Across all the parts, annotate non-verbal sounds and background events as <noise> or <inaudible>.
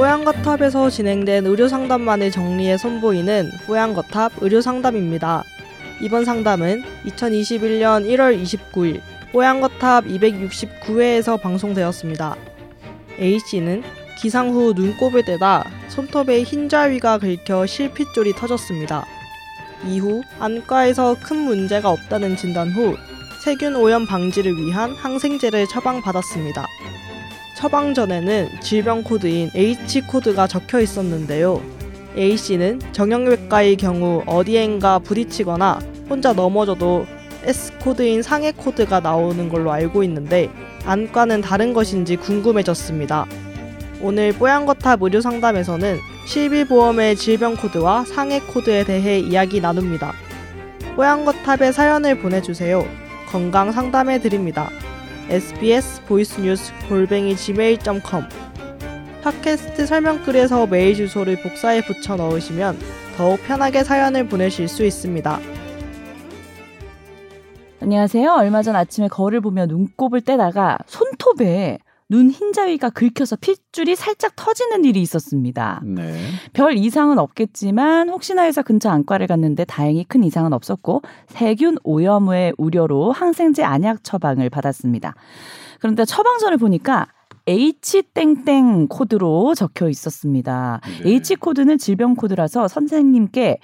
뽀양거탑에서 진행된 의료 상담만을 정리해 선보이는 뽀양거탑 의료 상담입니다. 이번 상담은 2021년 1월 29일 뽀양거탑 269회에서 방송되었습니다. A씨는 기상 후 눈곱을 떼다 손톱에 흰자위가 긁혀 실핏줄이 터졌습니다. 이후 안과에서 큰 문제가 없다는 진단 후 세균 오염 방지를 위한 항생제를 처방받았습니다. 처방 전에는 질병 코드인 H 코드가 적혀 있었는데요. A씨는 정형외과의 경우 어디엔가 부딪히거나 혼자 넘어져도 S 코드인 상해 코드가 나오는 걸로 알고 있는데 안과는 다른 것인지 궁금해졌습니다. 오늘 뽀얀거탑 의료 상담에서는 실비보험의 질병 코드와 상해 코드에 대해 이야기 나눕니다. 뽀얀거탑에 사연을 보내주세요. 건강 상담해 드립니다. Sbs 보이스뉴스 골뱅이 gmail.com 팟캐스트 설명글에서 메일 주소를 복사해 붙여 넣으시면 더욱 편하게 사연을 보내실 수 있습니다. 안녕하세요. 얼마 전 아침에 거울을 보며 눈곱을 떼다가 손톱에 눈 흰자위가 긁혀서 핏줄이 살짝 터지는 일이 있었습니다. 네. 별 이상은 없겠지만 혹시나 해서 근처 안과를 갔는데 다행히 큰 이상은 없었고 세균 오염의 우려로 항생제 안약 처방을 받았습니다. 그런데 처방전을 보니까 H땡땡 코드로 적혀 있었습니다. 네. H 코드는 질병 코드라서 선생님께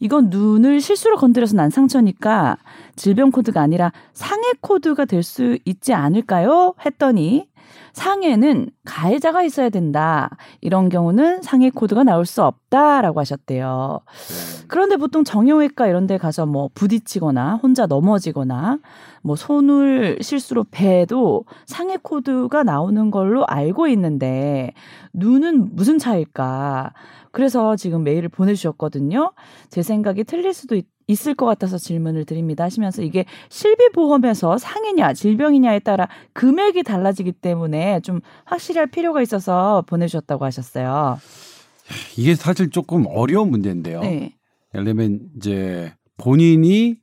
이건 눈을 실수로 건드려서 난 상처니까 질병 코드가 아니라 상해 코드가 될 수 있지 않을까요? 했더니 상해는 가해자가 있어야 된다. 이런 경우는 상해 코드가 나올 수 없다라고 하셨대요. 네. 그런데 보통 정형외과 이런 데 가서 뭐 부딪히거나 혼자 넘어지거나 뭐 손을 실수로 베도 상해 코드가 나오는 걸로 알고 있는데 눈은 무슨 차일까? 그래서 지금 메일을 보내주셨거든요. 제 생각이 틀릴 수도 있, 있을 것 같아서 질문을 드립니다 하시면서 이게 실비보험에서 상해냐 질병이냐에 따라 금액이 달라지기 때문에 좀 확실히 할 필요가 있어서 보내주셨다고 하셨어요. 이게 사실 조금 어려운 문제인데요. 네. 예를 들면 이제 본인이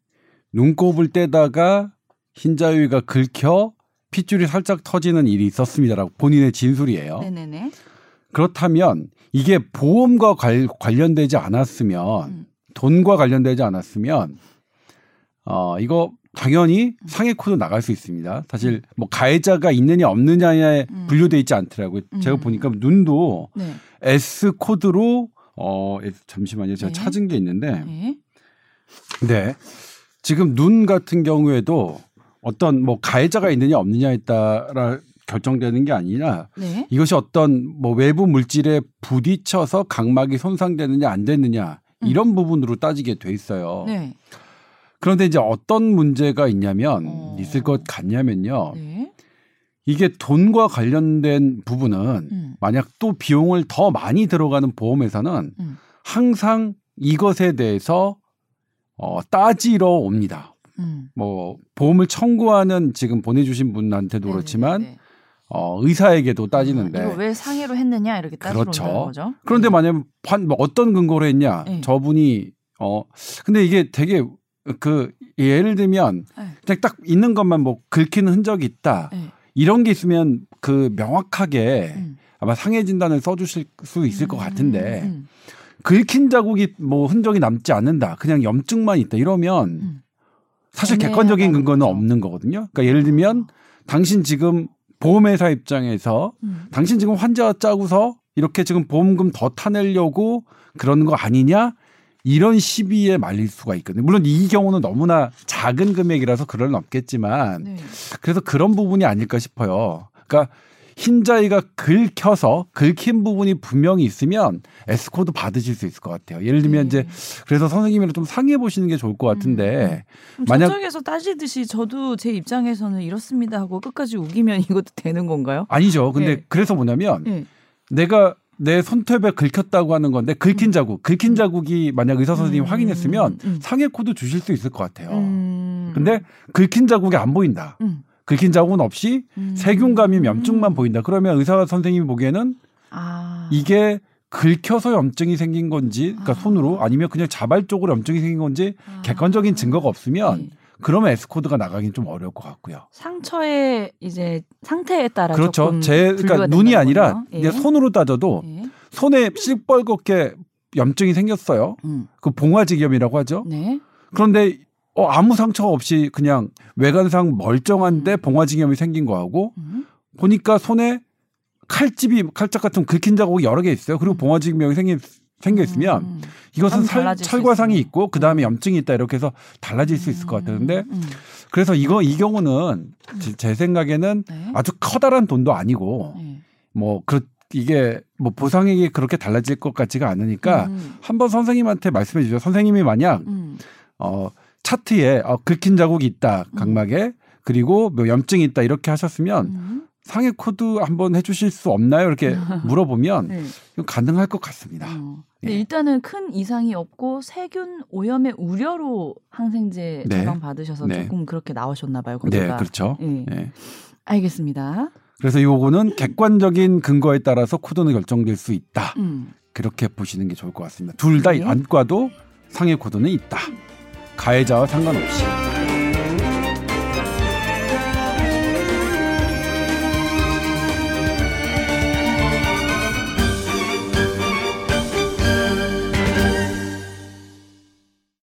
눈곱을 떼다가 흰자위가 긁혀 핏줄이 살짝 터지는 일이 있었습니다라고 본인의 진술이에요. 네네네. 그렇다면 이게 보험과 관, 관련되지 않았으면 음. 돈과 관련되지 않았으면 어 이거 당연히 상해 코드 나갈 수 있습니다. 사실 뭐 가해자가 있느냐 없느냐에 음. 분류돼 있지 않더라고요. 제가 음. 보니까 눈도 네. S 코드로 어 잠시만요. 제가 네. 찾은 게 있는데 네. 네. 지금 눈 같은 경우에도 어떤 뭐 가해자가 있느냐 없느냐에 따라 결정되는 게 아니라 네. 이것이 어떤 뭐 외부 물질에 부딪혀서 각막이 손상되느냐 안 되느냐 이런 부분으로 따지게 돼 있어요. 음. 네. 그런데 이제 어떤 문제가 있냐면 어. 있을 것 같냐면요. 네. 이게 돈과 관련된 부분은 음. 만약 또 비용을 더 많이 들어가는 보험회사는 음. 항상 이것에 대해서 어, 따지러 옵니다. 음. 뭐 보험을 청구하는 지금 보내주신 분한테도 그렇지만 어, 의사에게도 따지는데 이거 왜 상해로 했느냐 이렇게 따지러 그렇죠. 거죠. 그런데 네. 만약 판, 뭐 어떤 근거로 했냐 네. 저분이 어 근데 이게 되게 그 예를 들면 네. 그냥 딱 있는 것만 뭐 긁히는 흔적이 있다 네. 이런 게 있으면 그 명확하게 음. 아마 상해 진단을 써주실 수 있을 것 같은데 음. 긁힌 자국이 뭐 흔적이 남지 않는다 그냥 염증만 있다 이러면 음. 사실 객관적인 근거는. 없는 거거든요. 그러니까 예를 들면 당신 지금 보험회사 입장에서 음. 당신 지금 환자 짜고서 이렇게 지금 보험금 더 타내려고 그러는 거 아니냐? 이런 시비에 말릴 수가 있거든요. 물론 이 경우는 너무나 작은 금액이라서 그럴 는 없겠지만 네. 그래서 그런 부분이 아닐까 싶어요. 그러니까 흰자위가 긁혀서 긁힌 부분이 분명히 있으면 에스코드 받으실 수 있을 것 같아요. 예를 들면 네. 이제 그래서 선생님이랑 좀 상의해 보시는 게 좋을 것 같은데 그럼 만약- 저쪽에서 따지듯이 저도 제 입장에서는 이렇습니다 하고 끝까지 우기면 이것도 되는 건가요? 아니죠. 근데 네. 그래서 뭐냐면 네. 내가 내 손톱에 긁혔다고 하는 건데 긁힌 자국, 긁힌 자국이 만약 의사 선생님이 음. 확인했으면 음. 상해 코드 주실 수 있을 것 같아요. 음. 근데 긁힌 자국이 안 보인다. 음. 긁힌 자국은 없이 음. 세균 감염 염증만 보인다. 그러면 의사 선생님이 보기에는 아. 이게 긁혀서 염증이 생긴 건지, 그러니까 아. 손으로 아니면 그냥 자발적으로 염증이 생긴 건지 아. 객관적인 증거가 없으면 네. 그러면 S 코드가 나가긴 좀 어려울 것 같고요. 상처의 이제 상태에 따라 그렇죠. 제 그러니까 눈이 아니라. 이제 예. 손으로 따져도 예. 손에 시뻘겋게 염증이 생겼어요. 음. 그 봉화지겸이라고 하죠. 네. 그런데 어, 아무 상처가 없이 그냥 외관상 멀쩡한데 봉화지겸이 생긴 거하고 음. 보니까 손에 칼집이 칼짝 같은 긁힌 자국이 여러 개 있어요. 그리고 봉화지겸이 생긴 생겨 있으면 음. 이것은 좀 살, 찰과상이. 있고 그 다음에 염증이 있다 이렇게 해서 달라질 수 있을 것 같았는데 음. 그래서 이거 이 경우는 제- 제 생각에는 네. 아주 커다란 돈도 아니고 네. 뭐그 이게 뭐 보상액이 그렇게 달라질 것 같지가 않으니까 음. 한번 선생님한테 말씀해 주죠. 선생님이 만약 음. 어 차트에 어, 긁힌 자국이 있다 각막에 그리고 뭐 염증이 있다 이렇게 하셨으면 음. 상해 코드 한번 해주실 수 없나요? 이렇게 <laughs> 물어보면 네. 가능할 것 같습니다. 어. 예. 일단은 큰 이상이 없고 세균 오염의 우려로 항생제 네. 처방 받으셔서 네. 조금 그렇게 나오셨나 봐요. 네. 그렇죠. 예. 네. 알겠습니다. 그래서 요거는 객관적인 근거에 따라서 코드는 결정될 수 있다. 음. 그렇게 보시는 게 좋을 것 같습니다. 둘다 네. 안과도 상해 코드는 있다. 가해자와 상관없이.